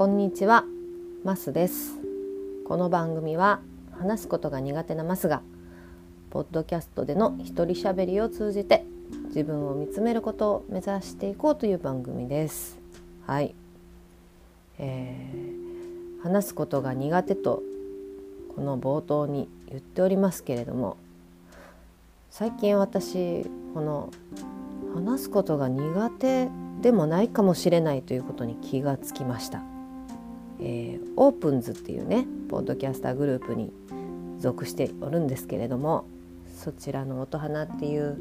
こんにちは、マスです。この番組は話すことが苦手なマスがポッドキャストでの一人喋りを通じて自分を見つめることを目指していこうという番組です。はい、えー話すことが苦手とこの冒頭に言っておりますけれども最近私この話すことが苦手でもないかもしれないということに気がつきました。えーオープンズっていうねポッドキャスターグループに属しておるんですけれどもそちらの「音花」っていう、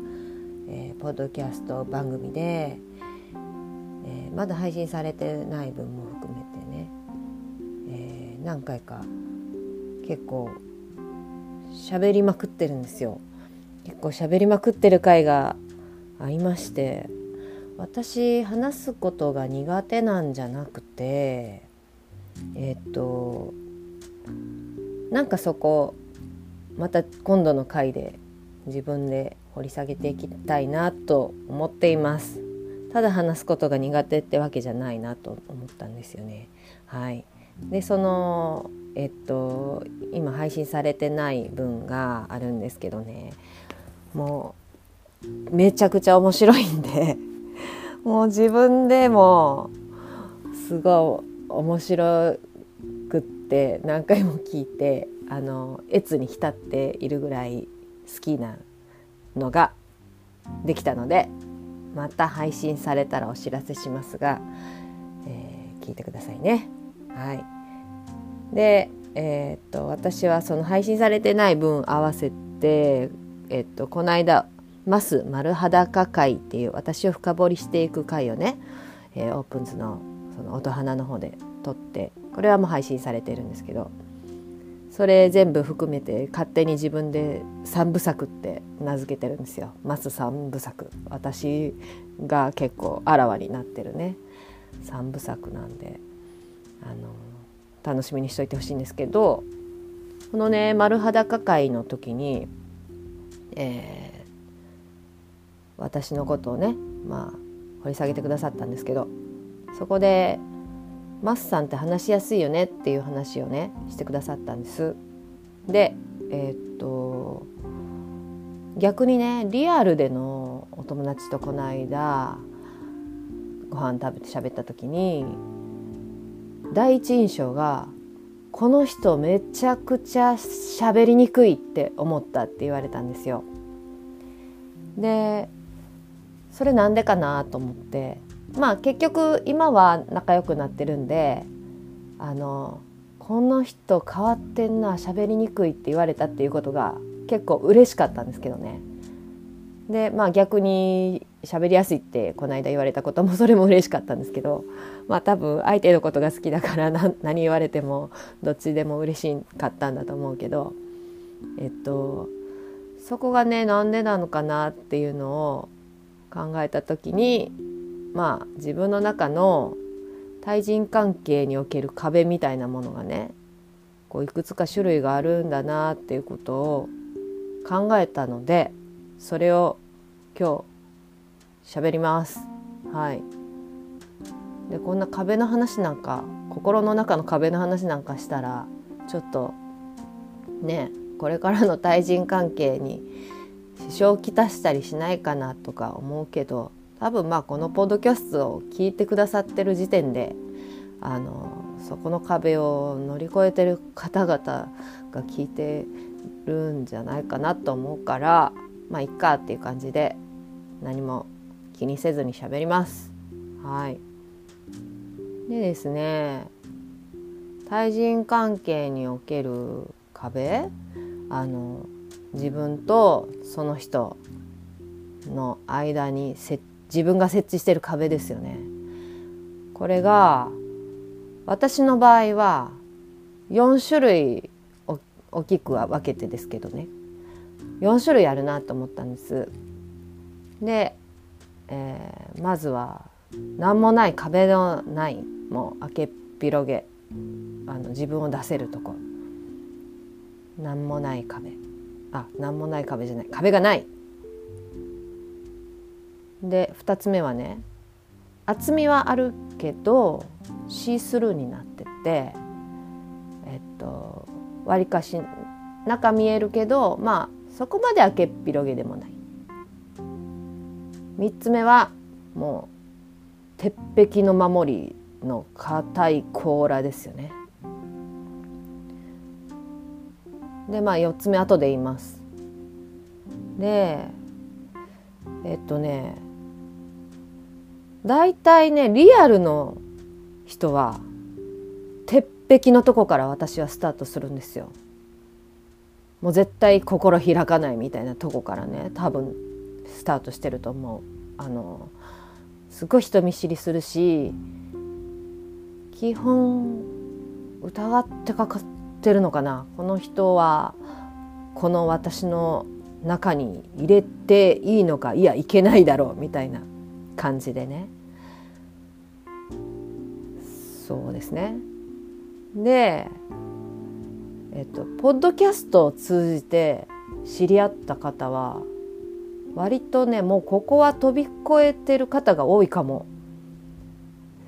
えーポッドキャスト番組で、えーまだ配信されてない分も含めてね、えー何回か結構喋りまくってるんですよ。結構喋りまくってる回がありまして私話すことが苦手なんじゃなくてえっとなんかそこまた今度の回で自分で掘り下げていきたいなと思っています。ただ話すことが苦手ってわけじゃないなと思ったんですよね。はい。でそのえっと今配信されてない分があるんですけどね。もうめちゃくちゃ面白いんで。もう自分でもすごい面白くって何回も聞いてあの越に浸っているぐらい好きなのができたのでまた配信されたらお知らせしますが、えー聞いてくださいね。はい、で、えーっと私はその配信されてない分合わせて、えーっとこの間「マス丸裸会」っていう私を深掘りしていく回をね、えーオープンズのその音花の方で撮ってこれはもう配信されてるんですけどそれ全部含めて勝手に自分で三部作って名付けてるんですよ。マス三部作私が結構あらわになってるね三部作なんであの楽しみにしといてほしいんですけどこのね丸裸会の時に、えー私のことをねまあ掘り下げてくださったんですけどそこで「マスさんって話しやすいよね」っていう話をねしてくださったんです。でえーっと逆にねリアルでのお友達とこの間ご飯食べて喋った時に第一印象が「この人めちゃくちゃ喋りにくい」って思ったって言われたんですよ。でそれなんでかなと思ってまあ結局今は仲良くなってるんであのこの人変わってんな喋りにくいって言われたっていうことが結構嬉しかったんですけどね。でまあ逆に喋りやすいってこの間言われたこともそれも嬉しかったんですけどまあ多分相手のことが好きだから何言われてもどっちでも嬉しかったんだと思うけどえっとそこがねなんでなのかなっていうのを考えた時にまあ自分の中の対人関係における壁みたいなものがねこういくつか種類があるんだなっていうことを考えたのでそれを今日喋ります。はい、でこんな壁の話なんか心の中の壁の話なんかしたらちょっとねこれからの対人関係に支障をきたしたりしないかなとか思うけど多分まあこのポッドキャストを聞いてくださってる時点であのそこの壁を乗り越えてる方々が聞いてるんじゃないかなと思うからまあいっかっていう感じで何も気にせずに喋ります。はい、でですね対人関係における壁あの自分とその人の間にせ自分が設置してる壁ですよね。これが私の場合は4種類大きくは分けてですけどね。4種類あるなと思ったんです。で、えーまずは何もない壁のないもう明けっ広げあの自分を出せるとこ。何もない壁。あ何もない壁じゃない。壁がない。で2つ目はね厚みはあるけどシースルーになっててえっとわりかし中見えるけどまあそこまで開けっ広げでもない。3つ目はもう鉄壁の守りの硬い甲羅ですよね。でまあ4つ目後で言います。でえっとね大体ねリアルの人は鉄壁のとこから私はスタートするんですよ。もう絶対心開かないみたいなとこからね多分スタートしてると思う。あのすごい人見知りするし基本疑ってかかってるのかなこの人はこの私の中に入れていいのかいやいけないだろうみたいな感じでね。そうですね。でえっとポッドキャストを通じて知り合った方は割とねもうここは飛び越えてる方が多いかも。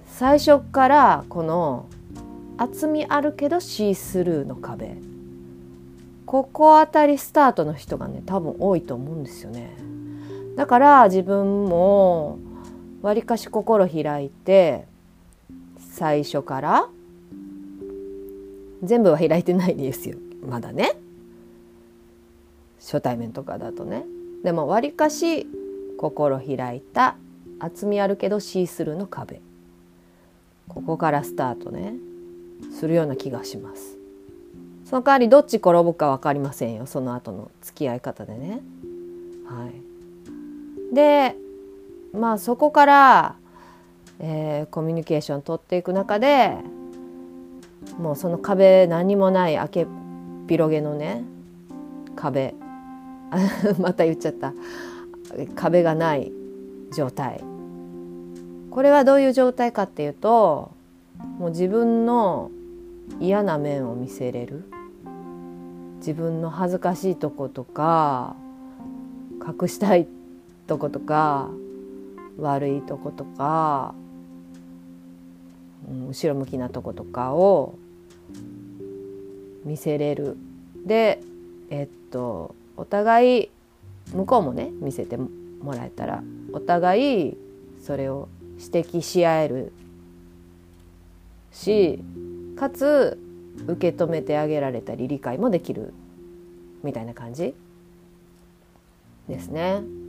最初からこの厚みあるけどシースルーの壁。ここあたりスタートの人がね多分多いと思うんですよね。だから自分もわりかし心開いて最初から全部は開いてないですよ。まだね。初対面とかだとね。でもわりかし心開いた厚みあるけどシースルーの壁。ここからスタートね。するような気がします。その代わりどっち転ぶか分かりませんよ。その後の付き合い方でね。はい、でまあそこから、えー、コミュニケーション取っていく中でもうその壁何もない開けっ広げのね壁。また言っちゃった。壁がない状態。これはどういう状態かっていうともう自分の嫌な面を見せれる。自分の恥ずかしいとことか隠したいとことか悪いとことか、うん、後ろ向きなとことかを見せれるでえっとお互い向こうもね見せてもらえたらお互いそれを指摘し合えるしかつ受け止めてあげられたり理解もできるみたいな感じですね。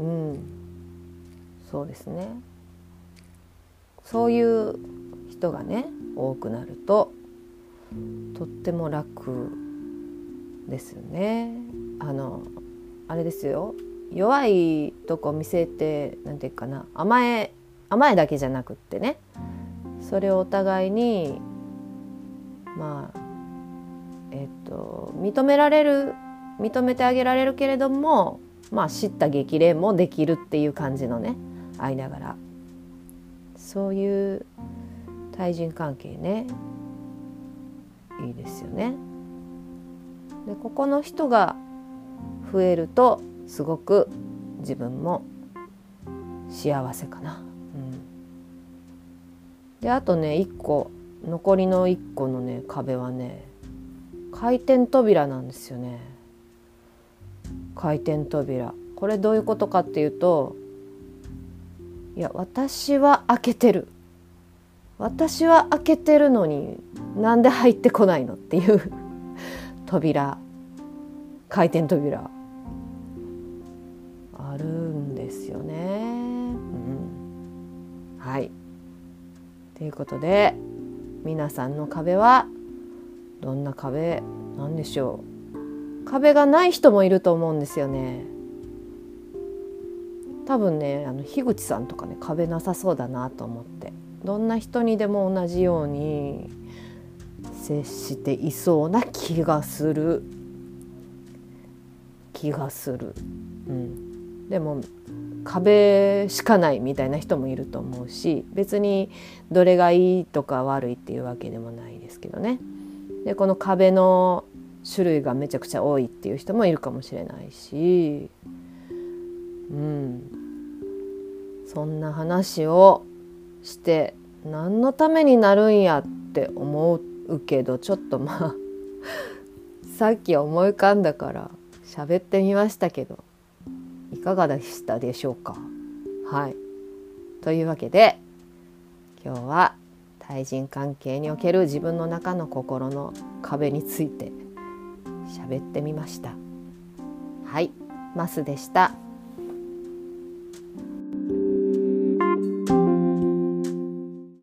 うんそうですね。そういう人がね多くなるととっても楽ですよね。あのあれですよ弱いとこ見せて何て言うかな甘え甘えだけじゃなくってねそれをお互いにまあえっと認められる認めてあげられるけれどもまあ知った激励もできるっていう感じのね会いながらそういう対人関係ね。いいですよね。でここの人が増えるとすごく自分も幸せかな。うん。であとね1個残りの1個のね壁はね回転扉なんですよね。回転扉。これどういうことかっていうといや私は開けてる。私は開けてるのになんで入ってこないのっていう。扉。回転扉。あるんですよね。うん、はい。ということで皆さんの壁はどんな壁なんでしょう。壁がない人もいると思うんですよね。多分ねあの樋口さんとかね壁なさそうだなと思って。どんな人にでも同じように接していそうな気がする。気がする、うん、でも壁しかないみたいな人もいると思うし別にどれがいいとか悪いっていうわけでもないですけどね。でこの壁の種類がめちゃくちゃ多いっていう人もいるかもしれないし、うん、そんな話をして何のためになるんやって思うけどちょっとまあ さっき思い浮かんだから喋ってみましたけどいかがでしたでしょうか？はい。というわけで今日は対人関係における自分の中の心の壁について喋ってみましたはいマスでした。